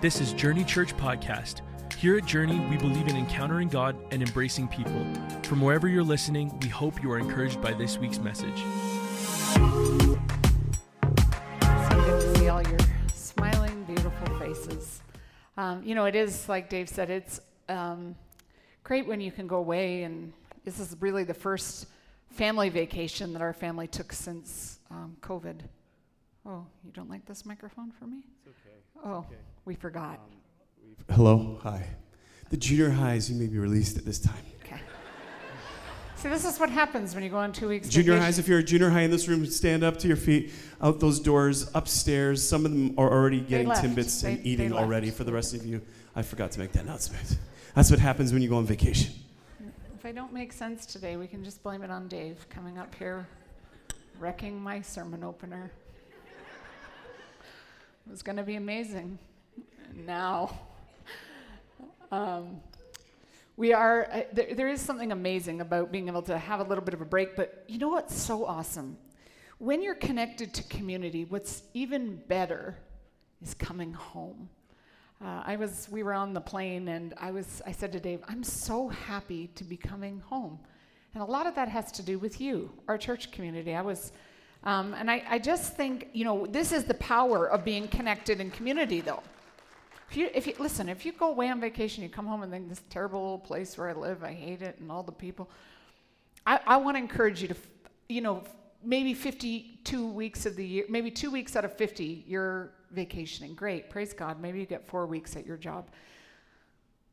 This is Journey Church Podcast. Here at Journey, we believe in encountering God and embracing people. From wherever you're listening, we hope you are encouraged by this week's message. So good to see all your smiling, beautiful faces. Um, you know, it is like Dave said. It's um, great when you can go away, and this is really the first family vacation that our family took since um, COVID. Oh, you don't like this microphone for me? It's okay. Oh, okay. We forgot. Um, we've- Hello, hi. The junior highs, you may be released at this time. Okay. See, this is what happens when you go on two weeks. Junior vacation. highs, if you're a junior high in this room, stand up to your feet, out those doors, upstairs. Some of them are already getting timbits and They- they eating already. For the rest of you, I forgot to make that announcement. That's what happens when you go on vacation. If I don't make sense today, we can just blame it on Dave coming up here, wrecking my sermon opener. It was going to be amazing. Now, um, we are, uh, there, there is something amazing about being able to have a little bit of a break, but you know what's so awesome? When you're connected to community, what's even better is coming home. Uh, I was, we were on the plane, and I was, I said to Dave, I'm so happy to be coming home, and a lot of that has to do with you, our church community. I was, um, and I, I just think, you know, this is the power of being connected in community, though. If you, if you listen, if you go away on vacation, you come home and think this terrible little place where I live, I hate it, and all the people. I, I want to encourage you to, you know, maybe 52 weeks of the year, maybe two weeks out of 50, you're vacationing. Great, praise God. Maybe you get four weeks at your job.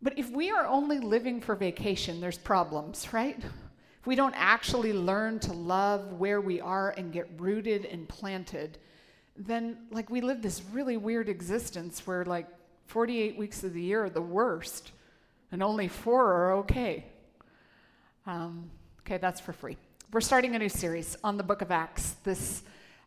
But if we are only living for vacation, there's problems, right? If we don't actually learn to love where we are and get rooted and planted, then like we live this really weird existence where like 48 weeks of the year are the worst and only four are okay. Um, okay, that's for free. We're starting a new series on the book of Acts this,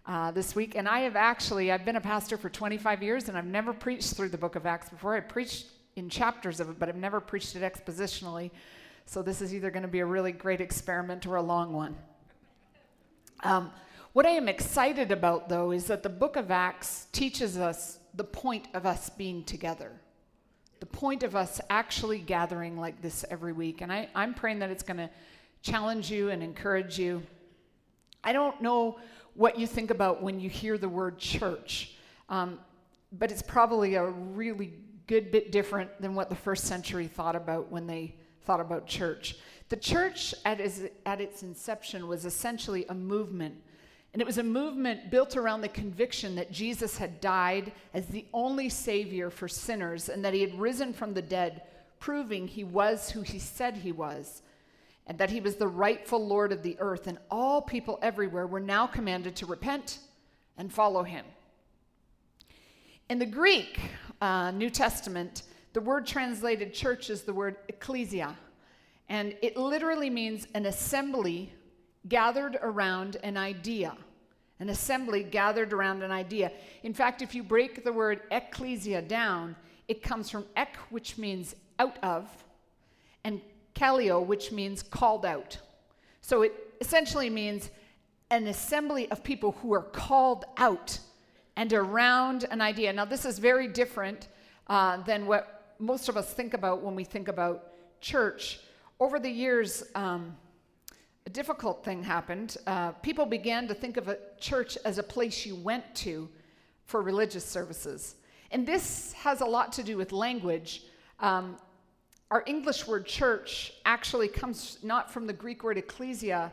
uh, this week. And I have actually, I've been a pastor for 25 years and I've never preached through the book of Acts before. I preached in chapters of it, but I've never preached it expositionally. So this is either going to be a really great experiment or a long one. Um, what I am excited about, though, is that the book of Acts teaches us the point of us being together, the point of us actually gathering like this every week. And I, I'm praying that it's going to challenge you and encourage you. I don't know what you think about when you hear the word church, um, but it's probably a really good bit different than what the first century thought about when they thought about church. The church, at its, at its inception, was essentially a movement. And it was a movement built around the conviction that Jesus had died as the only Savior for sinners and that he had risen from the dead, proving he was who he said he was, and that he was the rightful Lord of the earth. And all people everywhere were now commanded to repent and follow him. In the Greek uh, New Testament, the word translated church is the word ecclesia, and it literally means an assembly gathered around an idea. An assembly gathered around an idea. In fact, if you break the word ecclesia down, it comes from ek, which means out of, and kaleo, which means called out. So it essentially means an assembly of people who are called out and around an idea. Now, this is very different uh, than what most of us think about when we think about church. Over the years, um, a difficult thing happened. Uh, people began to think of a church as a place you went to for religious services. And this has a lot to do with language. Um, our English word church actually comes not from the Greek word ecclesia,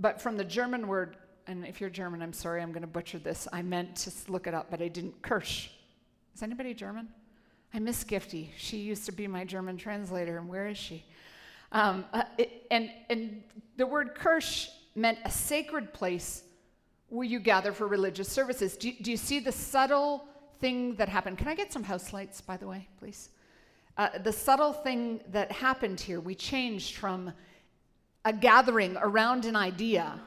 but from the German word, and if you're German, I'm sorry, I'm going to butcher this. I meant to look it up, but I didn't. Kirsch. Is anybody German? I miss Gifty. She used to be my German translator, and where is she? Um, uh, it, and, and the word Kirsch meant a sacred place where you gather for religious services. Do, you- do you see the subtle thing that happened? Can I get some house lights, by the way, please? Uh, the subtle thing that happened here, we changed from a gathering around an idea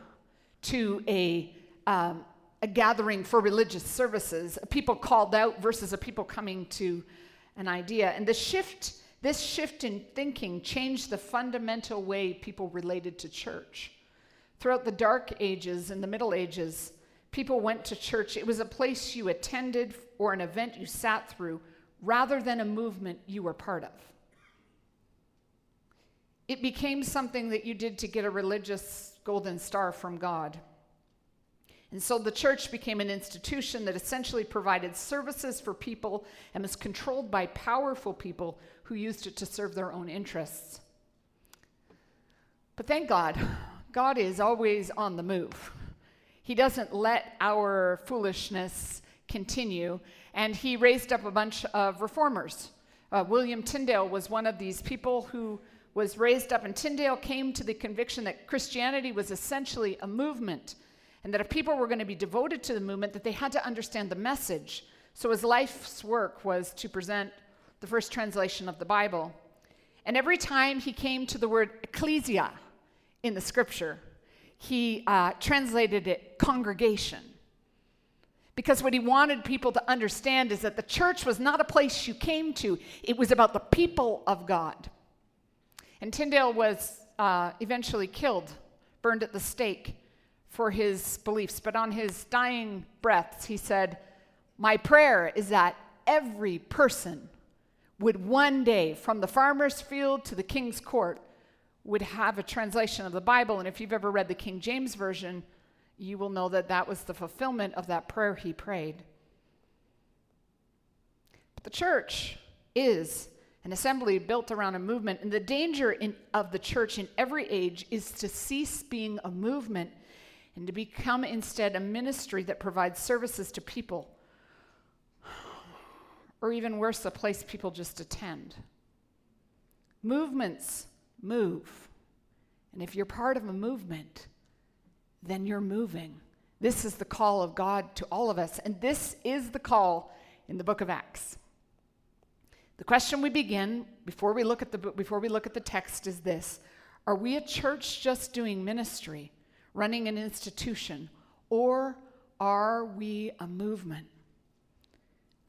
to a, um, a gathering for religious services, a people called out versus a people coming to an idea. And the shift, this shift in thinking changed the fundamental way people related to church. Throughout the Dark Ages and the Middle Ages, people went to church. It was a place you attended or an event you sat through rather than a movement you were part of. It became something that you did to get a religious golden star from God. And so the church became an institution that essentially provided services for people and was controlled by powerful people who used it to serve their own interests. But thank God, God is always on the move. He doesn't let our foolishness continue, and He raised up a bunch of reformers. Uh, William Tyndale was one of these people who was raised up, and Tyndale came to the conviction that Christianity was essentially a movement and that if people were going to be devoted to the movement that they had to understand the message. So his life's work was to present the first translation of the bible. And every time he came to the word ecclesia in the scripture he uh, translated it congregation. Because what he wanted people to understand is that the church was not a place you came to. It was about the people of god. And tyndale was uh, eventually killed burned at the stake for his beliefs, but on his dying breaths, he said, My prayer is that every person would one day, from the farmer's field to the king's court, would have a translation of the Bible. And if you've ever read the King James Version, you will know that that was the fulfillment of that prayer he prayed. But the church is an assembly built around a movement, and the danger in, of the church in every age is to cease being a movement and to become instead a ministry that provides services to people. Or even worse, a place people just attend. Movements move. And if you're part of a movement, then you're moving. This is the call of God to all of us. And this is the call in the book of Acts. The question we begin before we look at the before we look at the text is this: Are we a church just doing ministry? Running an institution, or are we a movement?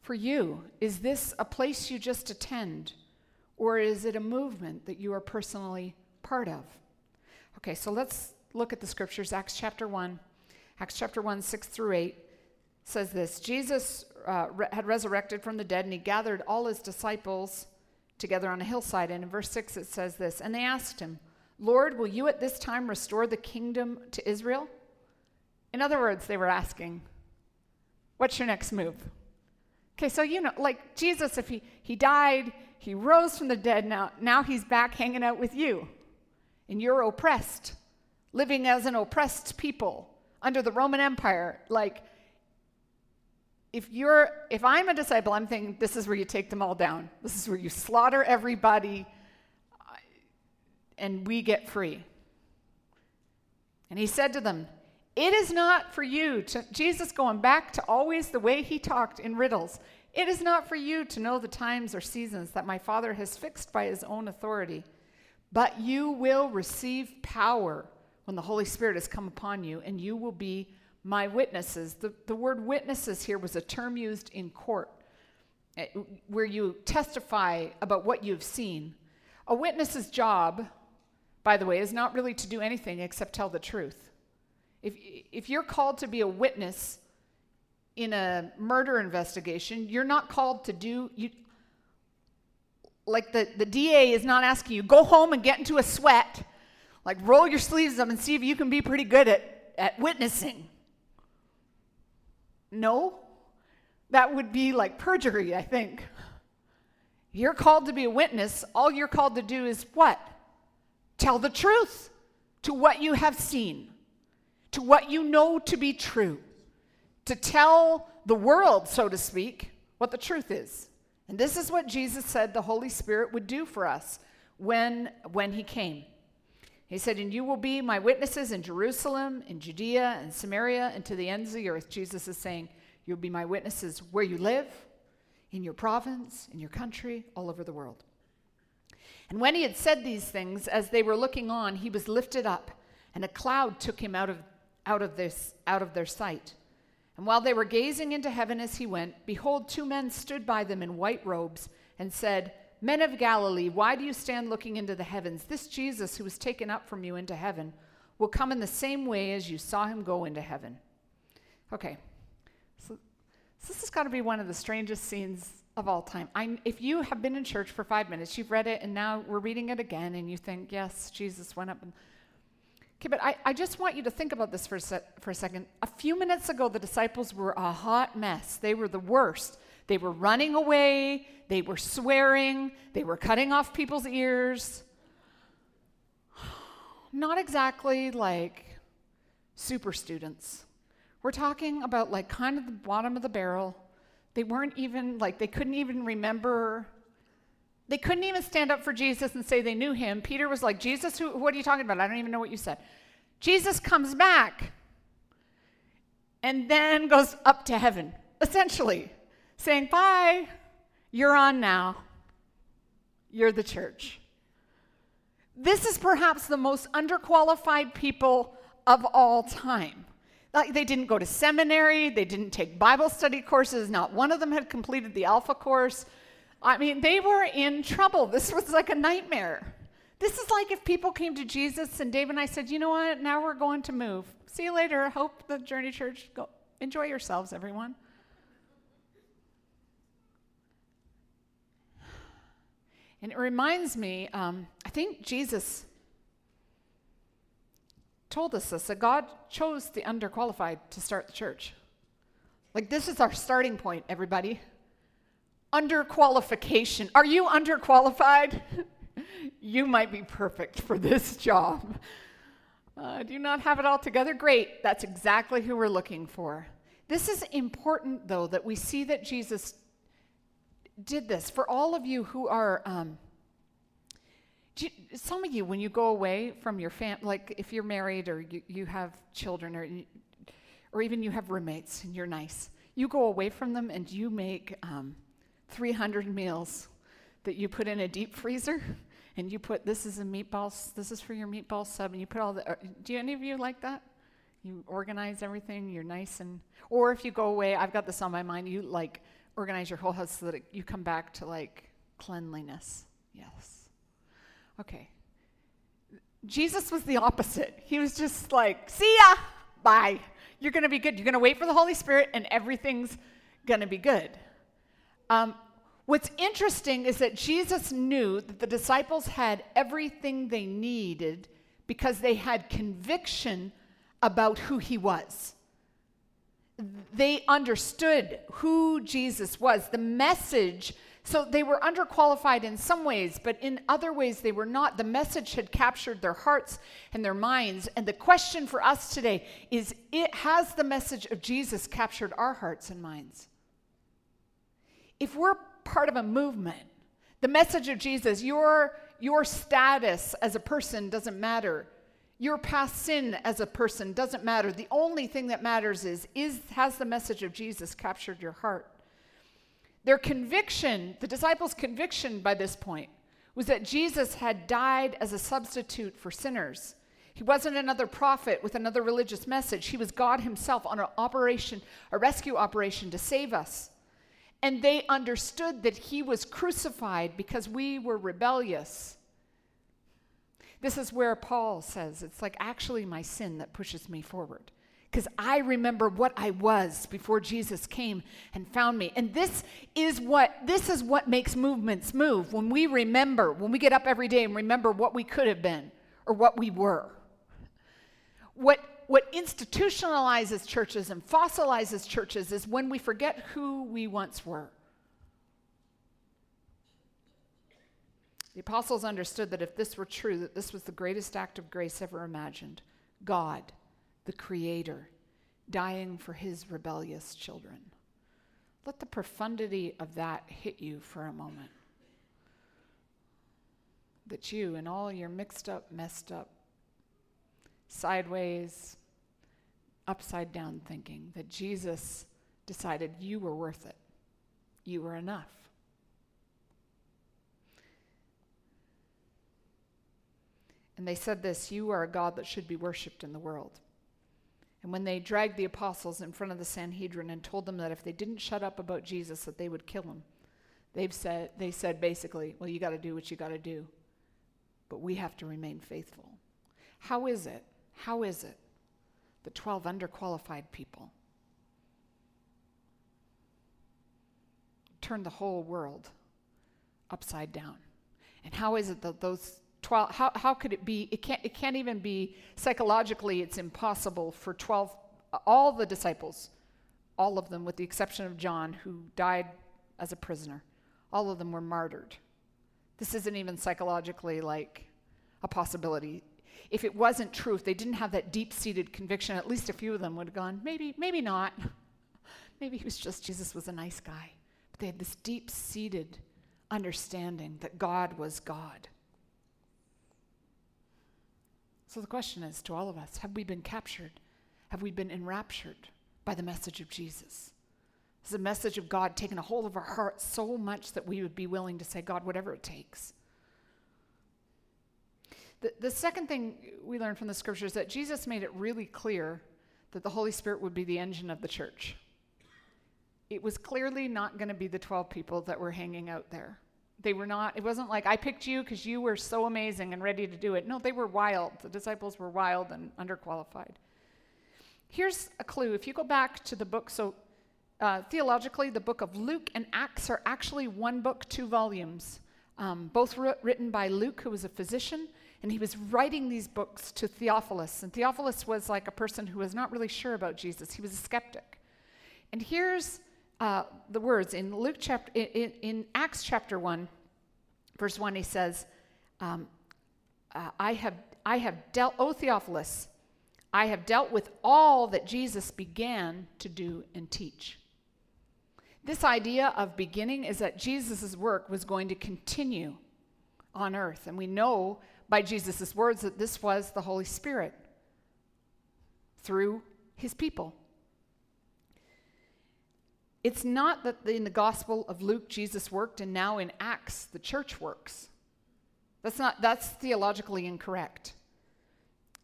For you, is this a place you just attend, or is it a movement that you are personally part of? Okay, so let's look at the scriptures. Acts chapter 1, Acts chapter 1, 6 through 8 says this Jesus uh, re- had resurrected from the dead, and he gathered all his disciples together on a hillside. And in verse 6, it says this And they asked him, Lord, will you at this time restore the kingdom to Israel? In other words, they were asking, What's your next move? Okay, so you know, like Jesus, if he, he died, he rose from the dead, now, now he's back hanging out with you. And you're oppressed, living as an oppressed people under the Roman Empire. Like, if you're if I'm a disciple, I'm thinking this is where you take them all down. This is where you slaughter everybody and we get free. And he said to them, It is not for you to, Jesus going back to always the way he talked in riddles, it is not for you to know the times or seasons that my Father has fixed by his own authority, but you will receive power when the Holy Spirit has come upon you, and you will be my witnesses. The, the word witnesses here was a term used in court eh, where you testify about what you've seen. A witness's job by the way, is not really to do anything except tell the truth. If, if you're called to be a witness in a murder investigation, you're not called to do, you, like the, the DA is not asking you, go home and get into a sweat, like roll your sleeves up and see if you can be pretty good at, at witnessing. No, that would be like perjury, I think. You're called to be a witness. All you're called to do is what? Tell the truth to what you have seen, to what you know to be true, to tell the world, so to speak, what the truth is. And this is what Jesus said the Holy Spirit would do for us when, when he came. He said, And you will be my witnesses in Jerusalem, in Judea, and Samaria, and to the ends of the earth. Jesus is saying, You'll be my witnesses where you live, in your province, in your country, all over the world. And when he had said these things, as they were looking on, he was lifted up, and a cloud took him out of, out of, this, out of their sight. And while they were gazing into heaven as he went, behold, two men stood by them in white robes and said, Men of Galilee, why do you stand looking into the heavens? This Jesus who was taken up from you into heaven will come in the same way as you saw him go into heaven. Okay, so, so this has got to be one of the strangest scenes of all time. I'm, if you have been in church for five minutes, you've read it, and now we're reading it again, and you think, yes, Jesus went up. And, okay, but I, I just want you to think about this for a, se- for a second. A few minutes ago, the disciples were a hot mess. They were the worst. They were running away, they were swearing, they were cutting off people's ears. Not exactly like super students. We're talking about like kind of the bottom of the barrel. They weren't even like, they couldn't even remember. They couldn't even stand up for Jesus and say they knew him. Peter was like, Jesus, who, what are you talking about? I don't even know what you said. Jesus comes back and then goes up to heaven, essentially, saying, Bye, you're on now. You're the church. This is perhaps the most underqualified people of all time. Like they didn't go to seminary, they didn't take Bible study courses, not one of them had completed the Alpha course. I mean, they were in trouble. This was like a nightmare. This is like if people came to Jesus and Dave and I said, you know what, now we're going to move. See you later. Hope the Journey Church go enjoy yourselves, everyone. And it reminds me, um, I think Jesus told us this that God chose the underqualified to start the church. Like, this is our starting point, everybody. Underqualification. Are you underqualified? you might be perfect for this job. Uh, do you not have it all together? Great. That's exactly who we're looking for. This is important, though, that we see that Jesus did this. For all of you who are. Um, you, some of you, when you go away from your family, like if you're married or you, you have children or, or even you have roommates and you're nice, you go away from them and you make um, 300 meals that you put in a deep freezer and you put this is a meatball, this is for your meatball sub, and you put all the. Uh, do any of you like that? You organize everything, you're nice and. Or if you go away, I've got this on my mind, you like organize your whole house so that it, you come back to like cleanliness. Yes. Okay. Jesus was the opposite. He was just like, see ya, bye. You're going to be good. You're going to wait for the Holy Spirit, and everything's going to be good. Um, what's interesting is that Jesus knew that the disciples had everything they needed because they had conviction about who he was. They understood who Jesus was. The message so they were underqualified in some ways, but in other ways they were not. The message had captured their hearts and their minds. And the question for us today is it has the message of Jesus captured our hearts and minds? If we're part of a movement, the message of Jesus, your, your status as a person doesn't matter. Your past sin as a person doesn't matter. The only thing that matters is, is has the message of Jesus captured your heart? Their conviction, the disciples' conviction by this point, was that Jesus had died as a substitute for sinners. He wasn't another prophet with another religious message. He was God Himself on an operation, a rescue operation to save us. And they understood that He was crucified because we were rebellious. This is where Paul says it's like actually my sin that pushes me forward because I remember what I was before Jesus came and found me. And this is what this is what makes movements move. When we remember, when we get up every day and remember what we could have been or what we were. What what institutionalizes churches and fossilizes churches is when we forget who we once were. The apostles understood that if this were true, that this was the greatest act of grace ever imagined. God the Creator, dying for his rebellious children. Let the profundity of that hit you for a moment. That you, in all your mixed up, messed up, sideways, upside down thinking, that Jesus decided you were worth it. You were enough. And they said this You are a God that should be worshiped in the world. And when they dragged the apostles in front of the Sanhedrin and told them that if they didn't shut up about Jesus, that they would kill him, they've said, they said basically, well, you got to do what you got to do, but we have to remain faithful. How is it? How is it? The 12 underqualified people turned the whole world upside down. And how is it that those 12, how, how could it be? It can't, it can't even be psychologically, it's impossible for 12, all the disciples, all of them, with the exception of John, who died as a prisoner, all of them were martyred. This isn't even psychologically like a possibility. If it wasn't true, if they didn't have that deep seated conviction, at least a few of them would have gone, maybe, maybe not. maybe he was just, Jesus was a nice guy. But they had this deep seated understanding that God was God. So the question is to all of us have we been captured? Have we been enraptured by the message of Jesus? Has the message of God taken a hold of our hearts so much that we would be willing to say, God, whatever it takes? The, the second thing we learn from the scripture is that Jesus made it really clear that the Holy Spirit would be the engine of the church. It was clearly not going to be the 12 people that were hanging out there. They were not, it wasn't like, I picked you because you were so amazing and ready to do it. No, they were wild. The disciples were wild and underqualified. Here's a clue. If you go back to the book, so uh, theologically, the book of Luke and Acts are actually one book, two volumes, um, both written by Luke, who was a physician, and he was writing these books to Theophilus. And Theophilus was like a person who was not really sure about Jesus, he was a skeptic. And here's uh, the words in Luke chapter, in, in, Acts chapter 1, verse 1, he says, um, uh, I, have, I have dealt, O Theophilus, I have dealt with all that Jesus began to do and teach. This idea of beginning is that Jesus' work was going to continue on earth. And we know by Jesus' words that this was the Holy Spirit through his people. It's not that in the Gospel of Luke Jesus worked and now in Acts the church works. That's not that's theologically incorrect.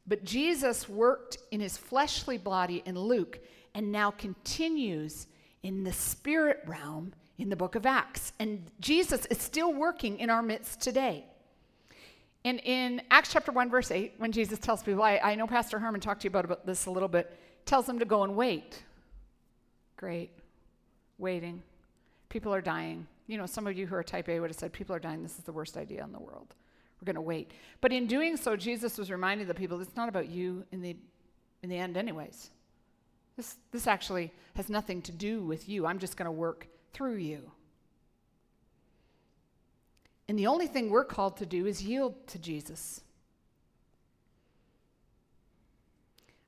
But Jesus worked in his fleshly body in Luke and now continues in the spirit realm in the book of Acts. And Jesus is still working in our midst today. And in Acts chapter 1, verse 8, when Jesus tells people, I, I know Pastor Herman talked to you about, about this a little bit, tells them to go and wait. Great. Waiting. People are dying. You know, some of you who are type A would have said, People are dying. This is the worst idea in the world. We're going to wait. But in doing so, Jesus was reminding the people, it's not about you in the, in the end, anyways. This, this actually has nothing to do with you. I'm just going to work through you. And the only thing we're called to do is yield to Jesus.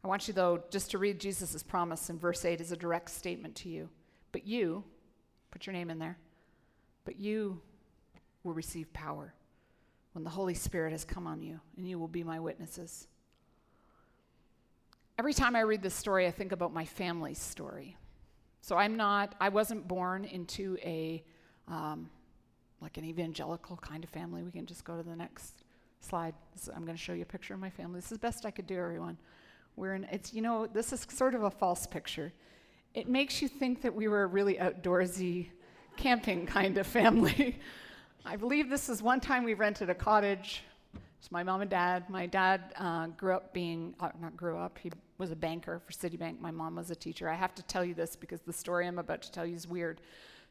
I want you, though, just to read Jesus' promise in verse 8 as a direct statement to you. But you, put your name in there, but you will receive power when the Holy Spirit has come on you, and you will be my witnesses. Every time I read this story, I think about my family's story. So I'm not, I wasn't born into a, um, like an evangelical kind of family. We can just go to the next slide. I'm going to show you a picture of my family. This is best I could do, everyone. We're in, it's, you know, this is sort of a false picture. It makes you think that we were a really outdoorsy camping kind of family. I believe this is one time we rented a cottage. It's my mom and dad. My dad uh, grew up being, uh, not grew up, he was a banker for Citibank. My mom was a teacher. I have to tell you this because the story I'm about to tell you is weird.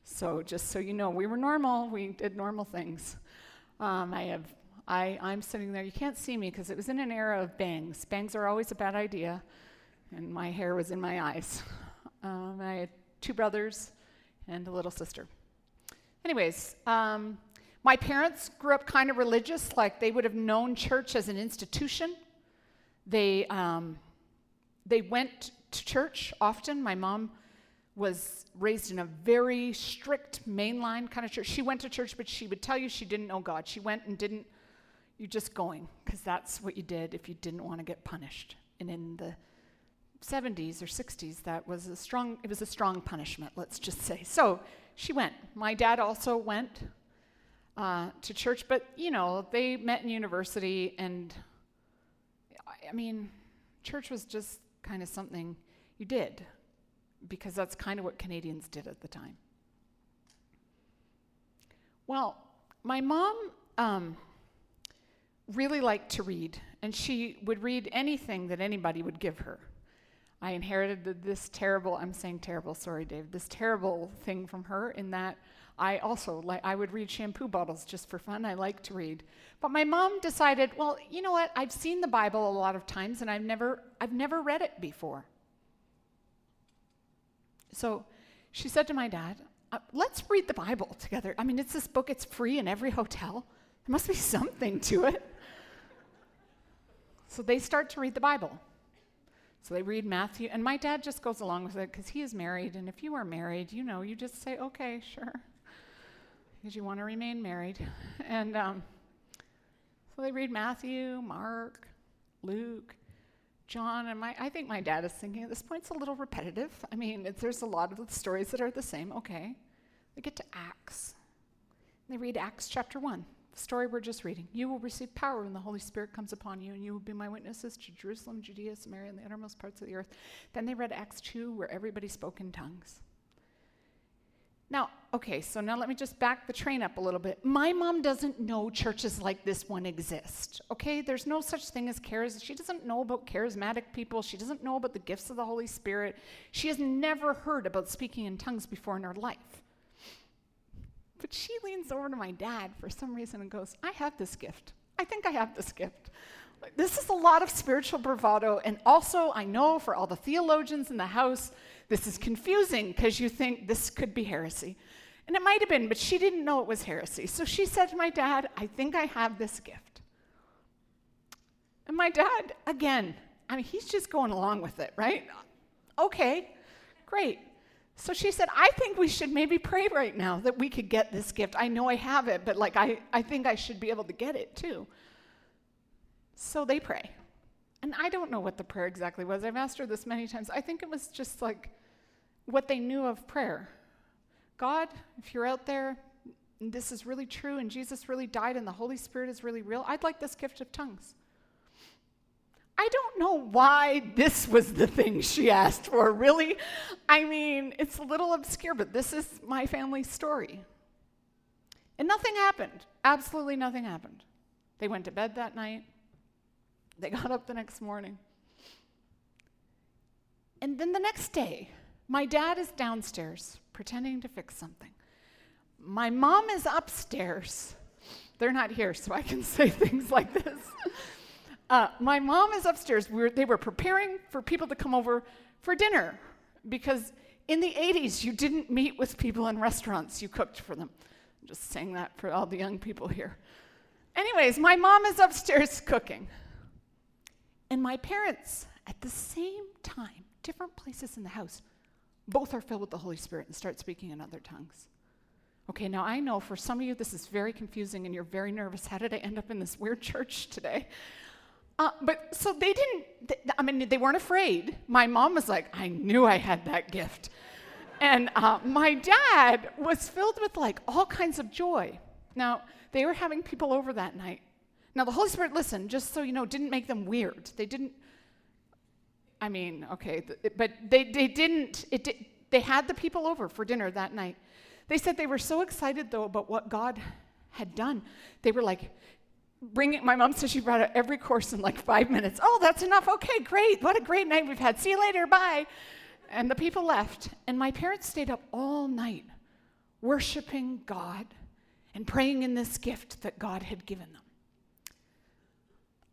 So just so you know, we were normal. We did normal things. Um, I have, I, I'm sitting there. You can't see me because it was in an era of bangs. Bangs are always a bad idea, and my hair was in my eyes. Um, I had two brothers and a little sister. Anyways, um, my parents grew up kind of religious, like they would have known church as an institution. They, um, they went to church often. My mom was raised in a very strict mainline kind of church. She went to church, but she would tell you she didn't know God. She went and didn't, you're just going, because that's what you did if you didn't want to get punished. And in the 70s or 60s, that was a strong, it was a strong punishment, let's just say. So she went. My dad also went uh, to church, but, you know, they met in university, and I mean, church was just kind of something you did because that's kind of what Canadians did at the time. Well, my mom um, really liked to read, and she would read anything that anybody would give her. I inherited this terrible, I'm saying terrible, sorry, Dave, this terrible thing from her in that I also like I would read shampoo bottles just for fun. I like to read. But my mom decided, well, you know what? I've seen the Bible a lot of times and I've never I've never read it before. So she said to my dad, uh, let's read the Bible together. I mean, it's this book, it's free in every hotel. There must be something to it. So they start to read the Bible. So they read Matthew, and my dad just goes along with it because he is married. And if you are married, you know, you just say, okay, sure, because you want to remain married. And um, so they read Matthew, Mark, Luke, John, and my, I think my dad is thinking at this point it's a little repetitive. I mean, there's a lot of the stories that are the same. Okay. They get to Acts. They read Acts chapter 1, the story we're just reading. You will receive power when the Holy Spirit comes upon you, and you will be my witnesses to Jerusalem, Judea, Samaria, and the uttermost parts of the earth. Then they read Acts 2, where everybody spoke in tongues. Now, okay, so now let me just back the train up a little bit. My mom doesn't know churches like this one exist, okay? There's no such thing as charismatic. She doesn't know about charismatic people. She doesn't know about the gifts of the Holy Spirit. She has never heard about speaking in tongues before in her life. But she leans over to my dad for some reason and goes, I have this gift. I think I have this gift. This is a lot of spiritual bravado. And also, I know for all the theologians in the house, this is confusing because you think this could be heresy. And it might have been, but she didn't know it was heresy. So she said to my dad, I think I have this gift. And my dad, again, I mean, he's just going along with it, right? Okay, great. So she said, I think we should maybe pray right now that we could get this gift. I know I have it, but like I, I think I should be able to get it too. So they pray. And I don't know what the prayer exactly was. I've asked her this many times. I think it was just like what they knew of prayer. God, if you're out there, this is really true, and Jesus really died, and the Holy Spirit is really real, I'd like this gift of tongues. I don't know why this was the thing she asked for, really. I mean, it's a little obscure, but this is my family's story. And nothing happened. Absolutely nothing happened. They went to bed that night. They got up the next morning. And then the next day, my dad is downstairs pretending to fix something. My mom is upstairs. They're not here, so I can say things like this. Uh, my mom is upstairs. We were, they were preparing for people to come over for dinner because in the 80s, you didn't meet with people in restaurants, you cooked for them. I'm just saying that for all the young people here. Anyways, my mom is upstairs cooking. And my parents, at the same time, different places in the house, both are filled with the Holy Spirit and start speaking in other tongues. Okay, now I know for some of you this is very confusing and you're very nervous. How did I end up in this weird church today? Uh, but so they didn't, they, I mean, they weren't afraid. My mom was like, I knew I had that gift. and uh, my dad was filled with like all kinds of joy. Now, they were having people over that night. Now, the Holy Spirit, listen, just so you know, didn't make them weird. They didn't, I mean, okay, but they, they didn't, it did, they had the people over for dinner that night. They said they were so excited, though, about what God had done. They were like, bringing, my mom said she brought out every course in like five minutes. Oh, that's enough. Okay, great. What a great night we've had. See you later. Bye. And the people left. And my parents stayed up all night worshiping God and praying in this gift that God had given them.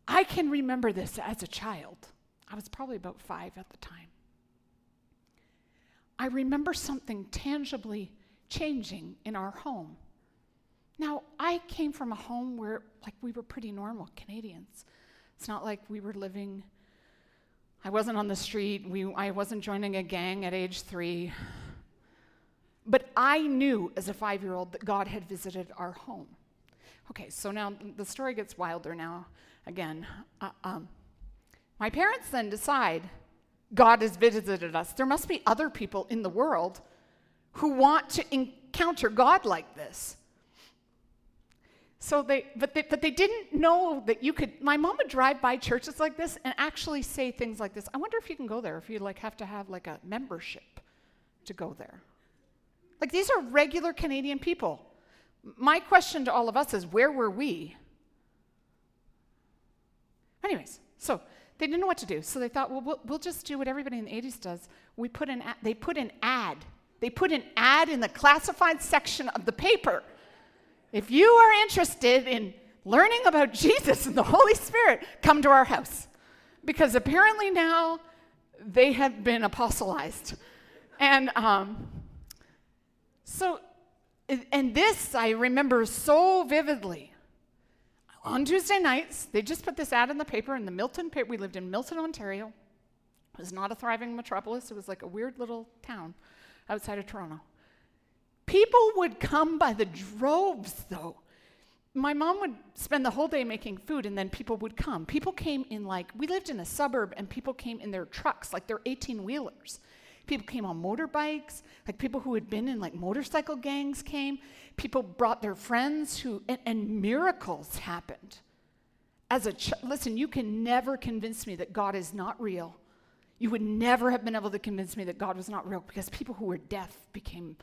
I can remember this as a child. I was probably about five at the time. I remember something tangibly changing in our home. Now, I came from a home where, like, we were pretty normal Canadians. It's not like we were living, I wasn't on the street, we, I wasn't joining a gang at age three. But I knew as a five year old that God had visited our home. Okay, so now the story gets wilder now again. Uh, um, my parents then decide God has visited us. There must be other people in the world who want to encounter God like this. So they, but they, but they didn't know that you could. My mom would drive by churches like this and actually say things like this. I wonder if you can go there. If you like have to have like a membership to go there. Like these are regular Canadian people. My question to all of us is, where were we? Anyways, so they didn't know what to do. So they thought, well, we'll, we'll just do what everybody in the 80s does. We put an, ad, they put an ad. They they put an ad in the classified section of the paper. If you are interested in learning about Jesus and the Holy Spirit, come to our house. Because apparently now they have been apostolized. And um, so, and this I remember so vividly. On Tuesday nights, they just put this ad in the paper in the Milton paper. We lived in Milton, Ontario. It was not a thriving metropolis, it was like a weird little town outside of Toronto. People would come by the droves, though. My mom would spend the whole day making food, and then people would come. People came in like, we lived in a suburb, and people came in their trucks, like their 18 wheelers. People came on motorbikes, like people who had been in like motorcycle gangs came. People brought their friends who, and, and miracles happened. As a ch- listen, you can never convince me that God is not real. You would never have been able to convince me that God was not real because people who were deaf became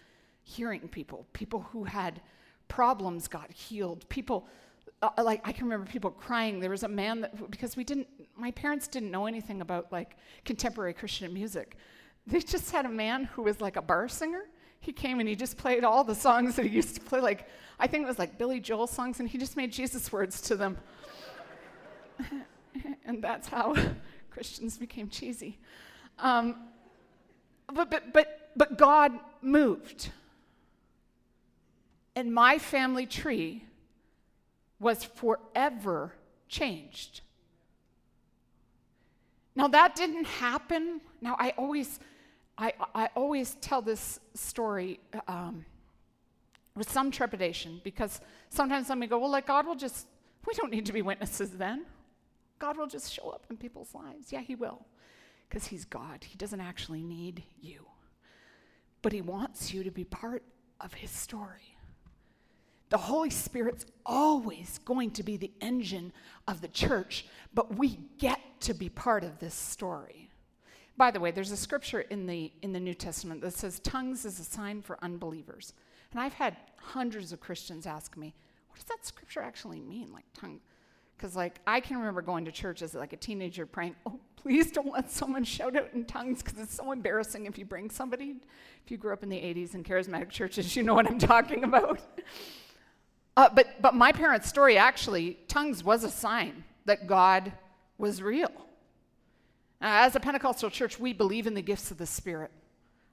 hearing people. People who had problems got healed. People, uh, like, I can remember people crying. There was a man that, because we didn't, my parents didn't know anything about like contemporary Christian music. They just had a man who was like a bar singer. He came and he just played all the songs that he used to play, like, I think it was like Billy Joel songs, and he just made Jesus words to them. and that's how Christians became cheesy. Um, but, but, but, but God moved. And my family tree was forever changed. Now, that didn't happen. Now, I always, I, I always tell this story um, with some trepidation because sometimes me go, well, like God will just, we don't need to be witnesses then. God will just show up in people's lives. Yeah, He will, because He's God. He doesn't actually need you, but He wants you to be part of His story. The Holy Spirit's always going to be the engine of the church, but we get to be part of this story. By the way, there's a scripture in the, in the New Testament that says tongues is a sign for unbelievers. And I've had hundreds of Christians ask me, what does that scripture actually mean? Like tongue, because, like, I can remember going to church as like a teenager praying, oh, please don't let someone shout out in tongues because it's so embarrassing if you bring somebody. If you grew up in the 80s in charismatic churches, you know what I'm talking about. Uh, but, but my parents' story actually, tongues was a sign that God was real. Uh, as a Pentecostal church, we believe in the gifts of the Spirit.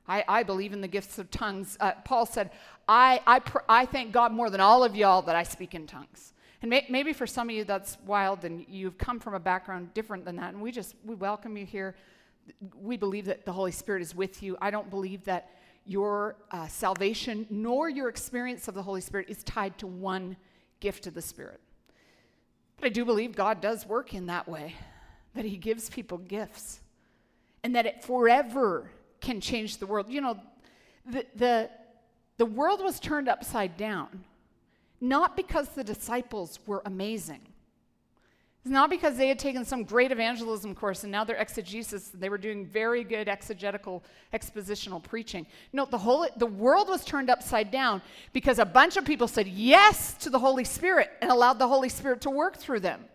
I, I believe in the gifts of tongues. Uh, Paul said, I, I, pr- I thank God more than all of y'all that I speak in tongues. And may, maybe for some of you that's wild and you've come from a background different than that. And we just, we welcome you here. We believe that the Holy Spirit is with you. I don't believe that your uh, salvation nor your experience of the Holy Spirit is tied to one gift of the Spirit. But I do believe God does work in that way, that He gives people gifts, and that it forever can change the world. You know, the, the, the world was turned upside down not because the disciples were amazing. It's not because they had taken some great evangelism course and now they're exegesis, they were doing very good exegetical, expositional preaching. No, the, whole, the world was turned upside down because a bunch of people said yes to the Holy Spirit and allowed the Holy Spirit to work through them.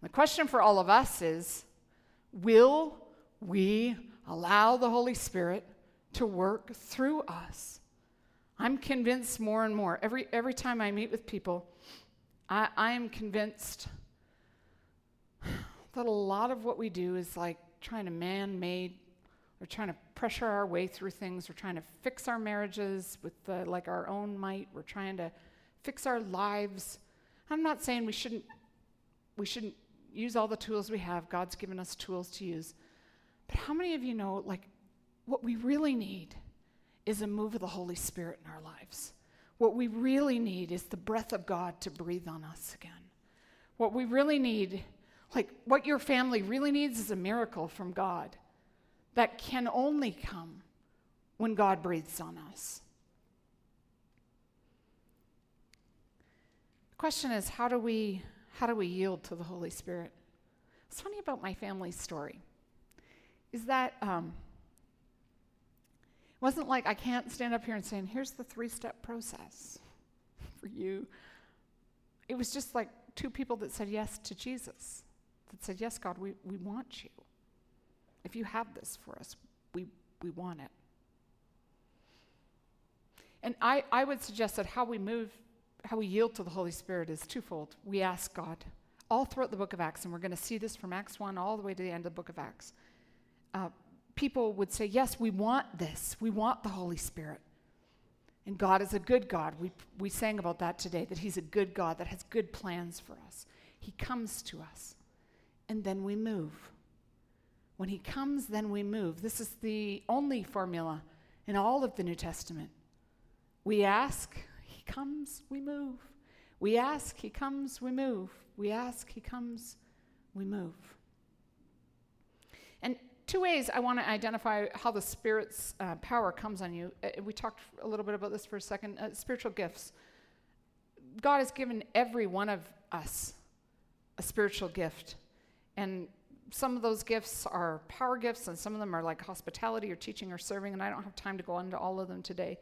The question for all of us is will we allow the Holy Spirit to work through us? I'm convinced more and more. Every, every time I meet with people, I, I am convinced that a lot of what we do is like trying to man made, we're trying to pressure our way through things, we're trying to fix our marriages with the, like our own might, we're trying to fix our lives. I'm not saying we shouldn't, we shouldn't use all the tools we have. God's given us tools to use. But how many of you know, like, what we really need? is a move of the Holy Spirit in our lives. What we really need is the breath of God to breathe on us again. What we really need, like what your family really needs, is a miracle from God that can only come when God breathes on us. The question is how do we how do we yield to the Holy Spirit? What's funny about my family's story is that um, it wasn't like I can't stand up here and saying, here's the three step process for you. It was just like two people that said yes to Jesus, that said, Yes, God, we, we want you. If you have this for us, we, we want it. And I, I would suggest that how we move, how we yield to the Holy Spirit is twofold. We ask God all throughout the book of Acts, and we're going to see this from Acts 1 all the way to the end of the book of Acts. Uh, people would say, Yes, we want this. We want the Holy Spirit. And God is a good God. We, we sang about that today, that He's a good God that has good plans for us. He comes to us, and then we move. When He comes, then we move. This is the only formula in all of the New Testament. We ask, He comes, we move. We ask, He comes, we move. We ask, He comes, we move. And two ways I want to identify how the Spirit's uh, power comes on you. Uh, we talked a little bit about this for a second. Uh, spiritual gifts. God has given every one of us a spiritual gift. And some of those gifts are power gifts, and some of them are like hospitality or teaching or serving, and I don't have time to go into all of them today.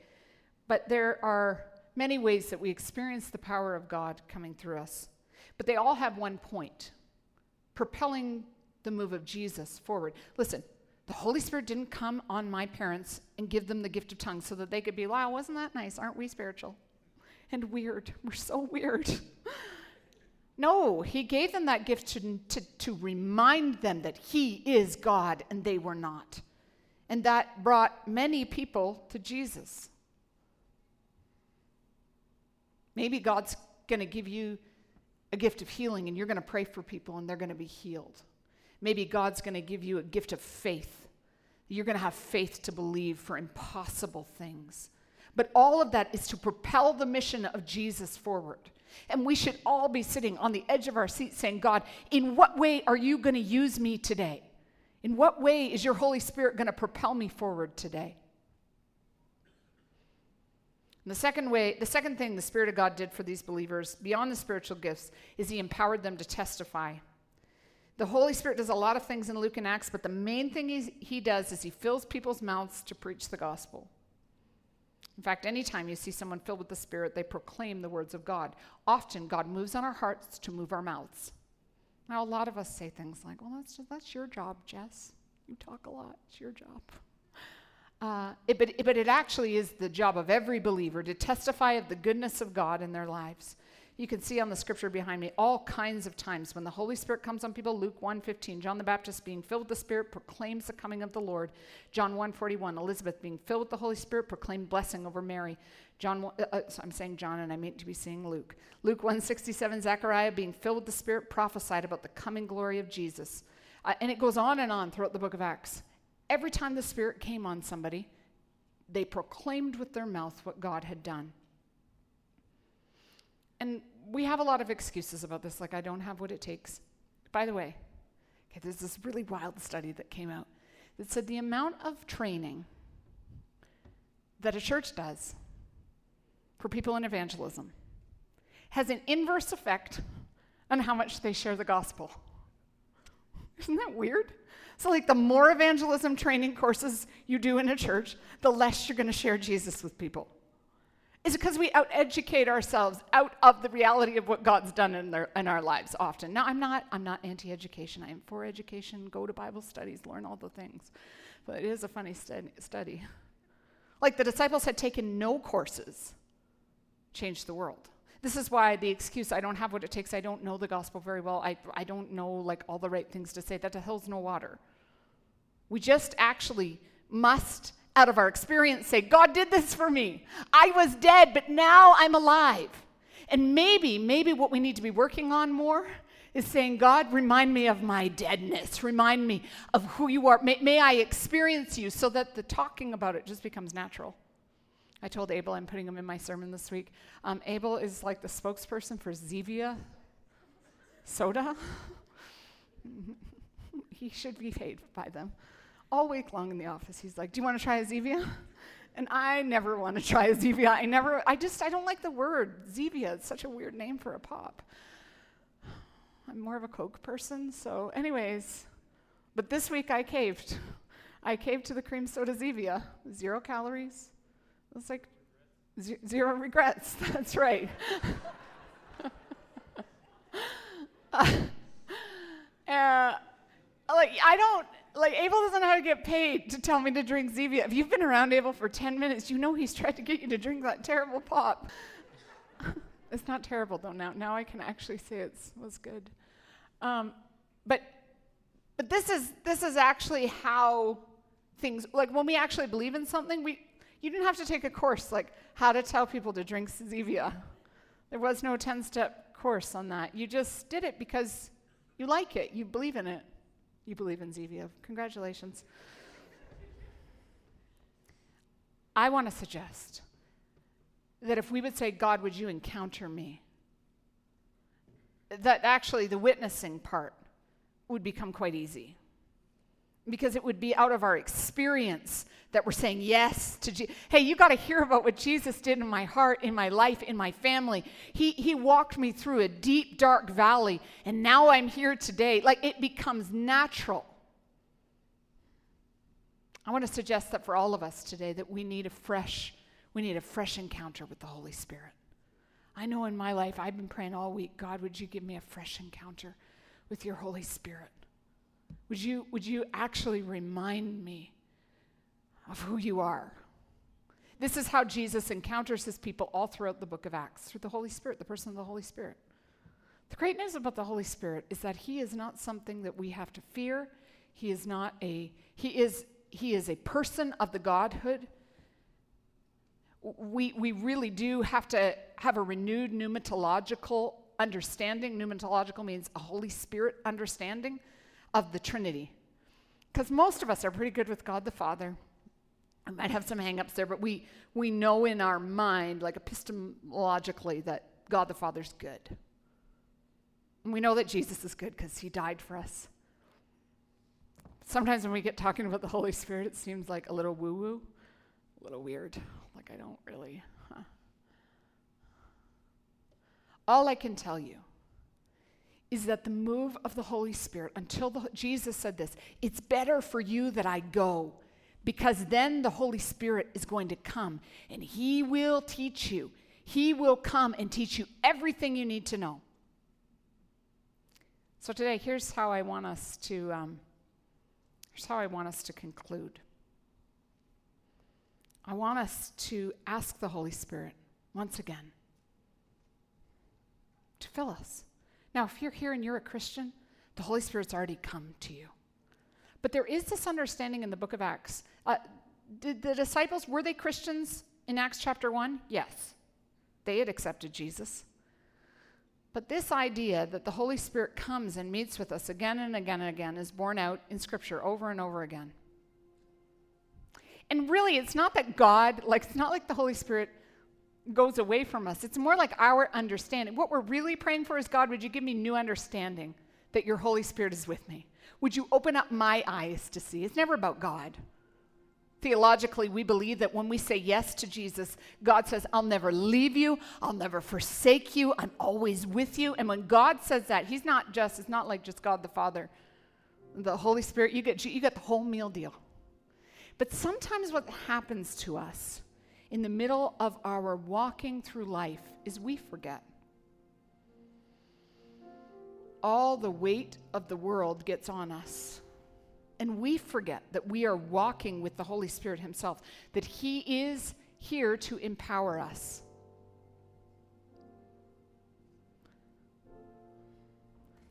But there are many ways that we experience the power of God coming through us. But they all have one point propelling the move of Jesus forward. Listen, the Holy Spirit didn't come on my parents and give them the gift of tongues so that they could be, wow, wasn't that nice? Aren't we spiritual? And weird. We're so weird. no, He gave them that gift to, to, to remind them that He is God and they were not. And that brought many people to Jesus. Maybe God's going to give you a gift of healing and you're going to pray for people and they're going to be healed. Maybe God's going to give you a gift of faith. You're going to have faith to believe for impossible things. But all of that is to propel the mission of Jesus forward. And we should all be sitting on the edge of our seat saying, God, in what way are you going to use me today? In what way is your Holy Spirit going to propel me forward today? And the second way, the second thing the Spirit of God did for these believers, beyond the spiritual gifts, is He empowered them to testify. The Holy Spirit does a lot of things in Luke and Acts, but the main thing He does is He fills people's mouths to preach the gospel. In fact, anytime you see someone filled with the Spirit, they proclaim the words of God. Often, God moves on our hearts to move our mouths. Now, a lot of us say things like, well, that's, just, that's your job, Jess. You talk a lot, it's your job. Uh, it, but, but it actually is the job of every believer to testify of the goodness of God in their lives. You can see on the scripture behind me all kinds of times when the Holy Spirit comes on people. Luke 1:15, John the Baptist being filled with the Spirit proclaims the coming of the Lord. John 1:41, Elizabeth being filled with the Holy Spirit proclaimed blessing over Mary. John, uh, uh, so I'm saying John, and I meant to be saying Luke. Luke 1:67, Zechariah being filled with the Spirit prophesied about the coming glory of Jesus. Uh, and it goes on and on throughout the book of Acts. Every time the Spirit came on somebody, they proclaimed with their mouth what God had done. And we have a lot of excuses about this, like, I don't have what it takes. By the way, okay, there's this really wild study that came out that said the amount of training that a church does for people in evangelism has an inverse effect on how much they share the gospel. Isn't that weird? So, like, the more evangelism training courses you do in a church, the less you're going to share Jesus with people. Is because we out educate ourselves out of the reality of what God's done in, their, in our lives often? Now, I'm not, I'm not anti education. I am for education. Go to Bible studies, learn all the things. But it is a funny study. Like the disciples had taken no courses, changed the world. This is why the excuse, I don't have what it takes, I don't know the gospel very well, I, I don't know like all the right things to say, that holds no water. We just actually must, out of our experience, say, God did this for me. I was dead, but now I'm alive. And maybe, maybe what we need to be working on more is saying, God, remind me of my deadness. Remind me of who you are. May, may I experience you so that the talking about it just becomes natural. I told Abel I'm putting him in my sermon this week. Um, Abel is like the spokesperson for Zevia soda. he should be paid by them. All week long in the office, he's like, Do you want to try a Zevia? And I never want to try a Zevia. I never, I just, I don't like the word Zevia. It's such a weird name for a pop. I'm more of a Coke person, so, anyways, but this week I caved. I caved to the cream soda Zevia. Zero calories, it's like z- zero regrets. That's right. uh, like I don't like Abel doesn't know how to get paid to tell me to drink Zevia. If you've been around Abel for 10 minutes, you know he's tried to get you to drink that terrible pop. it's not terrible though now. Now I can actually say it was good. Um, but but this is this is actually how things like when we actually believe in something, we you didn't have to take a course like how to tell people to drink Zevia. There was no 10-step course on that. You just did it because you like it, you believe in it. You believe in Zevia. Congratulations. I want to suggest that if we would say, God, would you encounter me? That actually the witnessing part would become quite easy. Because it would be out of our experience that we're saying yes to Jesus. Hey, you got to hear about what Jesus did in my heart, in my life, in my family. He, he walked me through a deep, dark valley, and now I'm here today. Like it becomes natural. I want to suggest that for all of us today that we need a fresh, we need a fresh encounter with the Holy Spirit. I know in my life I've been praying all week, God, would you give me a fresh encounter with your Holy Spirit? Would you, would you actually remind me of who you are? This is how Jesus encounters his people all throughout the book of Acts through the Holy Spirit, the person of the Holy Spirit. The great news about the Holy Spirit is that he is not something that we have to fear. He is not a he is he is a person of the godhood. We we really do have to have a renewed pneumatological understanding. Pneumatological means a Holy Spirit understanding of the Trinity. Because most of us are pretty good with God the Father. I might have some hangups there, but we, we know in our mind, like epistemologically, that God the Father's good. And we know that Jesus is good because he died for us. Sometimes when we get talking about the Holy Spirit, it seems like a little woo woo, a little weird. Like I don't really. Huh. All I can tell you is that the move of the Holy Spirit, until the, Jesus said this, it's better for you that I go, because then the Holy Spirit is going to come and He will teach you. He will come and teach you everything you need to know. So today, here's how I want us to. Um, here's how I want us to conclude. I want us to ask the Holy Spirit once again to fill us. Now, if you're here and you're a Christian, the Holy Spirit's already come to you. But there is this understanding in the book of Acts. Uh, did the disciples, were they Christians in Acts chapter 1? Yes. They had accepted Jesus. But this idea that the Holy Spirit comes and meets with us again and again and again is borne out in Scripture over and over again. And really, it's not that God, like, it's not like the Holy Spirit goes away from us. It's more like our understanding. What we're really praying for is God, would you give me new understanding that your Holy Spirit is with me? Would you open up my eyes to see? It's never about God. Theologically, we believe that when we say yes to Jesus, God says, I'll never leave you, I'll never forsake you, I'm always with you. And when God says that, He's not just, it's not like just God the Father, the Holy Spirit, you get, you get the whole meal deal. But sometimes what happens to us in the middle of our walking through life is we forget. All the weight of the world gets on us. And we forget that we are walking with the Holy Spirit Himself, that He is here to empower us.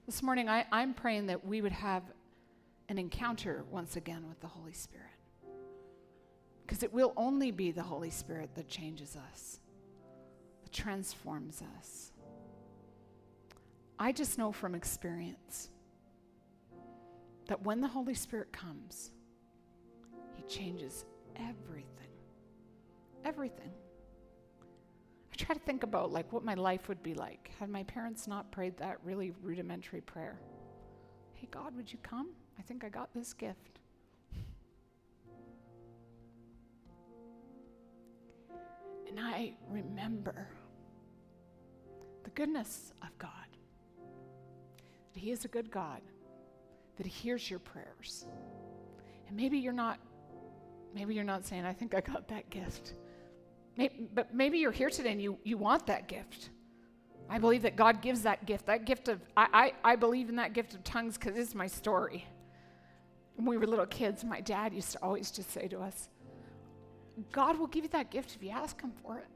This morning, I, am praying that we would have an encounter once again with the Holy Spirit. Because it will only be the Holy Spirit that changes us, that transforms us. I just know from experience that when the Holy Spirit comes, He changes everything. Everything. I try to think about like what my life would be like had my parents not prayed that really rudimentary prayer. Hey God, would you come? I think I got this gift. And I remember the goodness of God. That He is a good God, that He hears your prayers. And maybe you're not, maybe you're not saying, I think I got that gift. Maybe, but maybe you're here today and you, you want that gift. I believe that God gives that gift. That gift of, I, I, I believe in that gift of tongues because it's my story. when we were little kids, my dad used to always just say to us, God will give you that gift if you ask Him for it.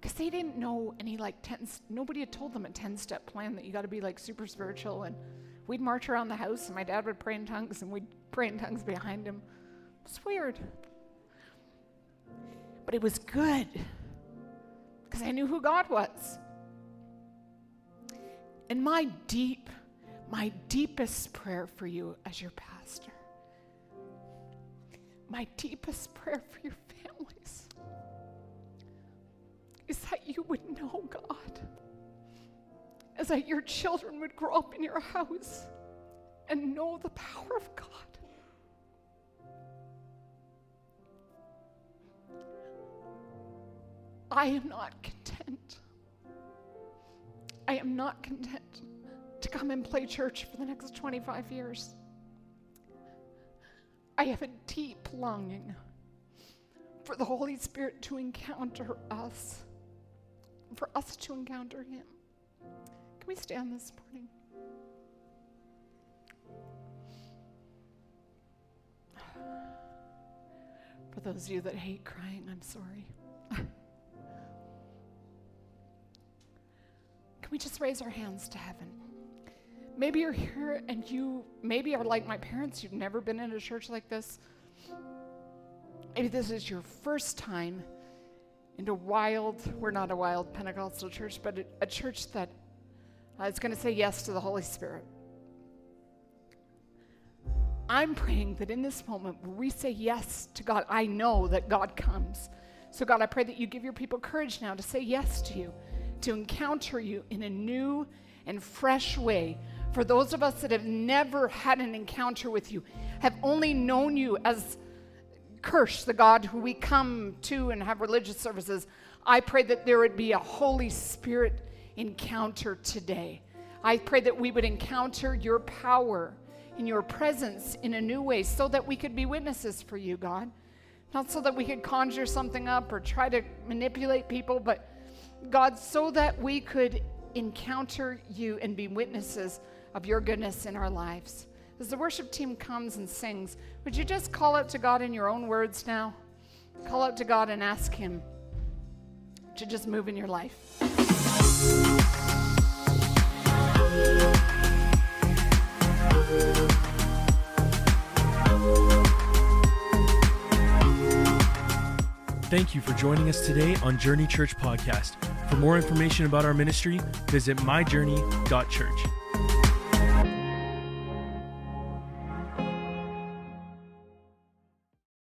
Because they didn't know any like 10, nobody had told them a 10 step plan that you got to be like super spiritual. And we'd march around the house and my dad would pray in tongues and we'd pray in tongues behind him. It's weird. But it was good because I knew who God was. And my deep, my deepest prayer for you as your pastor, my deepest prayer for your families is that you would know God, as that your children would grow up in your house and know the power of God. I am not content. I am not content to come and play church for the next 25 years. I have a deep longing for the Holy Spirit to encounter us, for us to encounter Him. Can we stand this morning? For those of you that hate crying, I'm sorry. Can we just raise our hands to heaven? Maybe you're here and you maybe are like my parents, you've never been in a church like this. Maybe this is your first time in a wild, we're not a wild Pentecostal church, but a, a church that uh, is going to say yes to the Holy Spirit. I'm praying that in this moment where we say yes to God, I know that God comes. So, God, I pray that you give your people courage now to say yes to you, to encounter you in a new and fresh way. For those of us that have never had an encounter with you, have only known you as Kirsch, the God who we come to and have religious services, I pray that there would be a Holy Spirit encounter today. I pray that we would encounter your power in your presence in a new way so that we could be witnesses for you, God. Not so that we could conjure something up or try to manipulate people, but God, so that we could encounter you and be witnesses of your goodness in our lives. As the worship team comes and sings, would you just call out to God in your own words now? Call out to God and ask Him to just move in your life. Thank you for joining us today on Journey Church Podcast. For more information about our ministry, visit myjourney.church.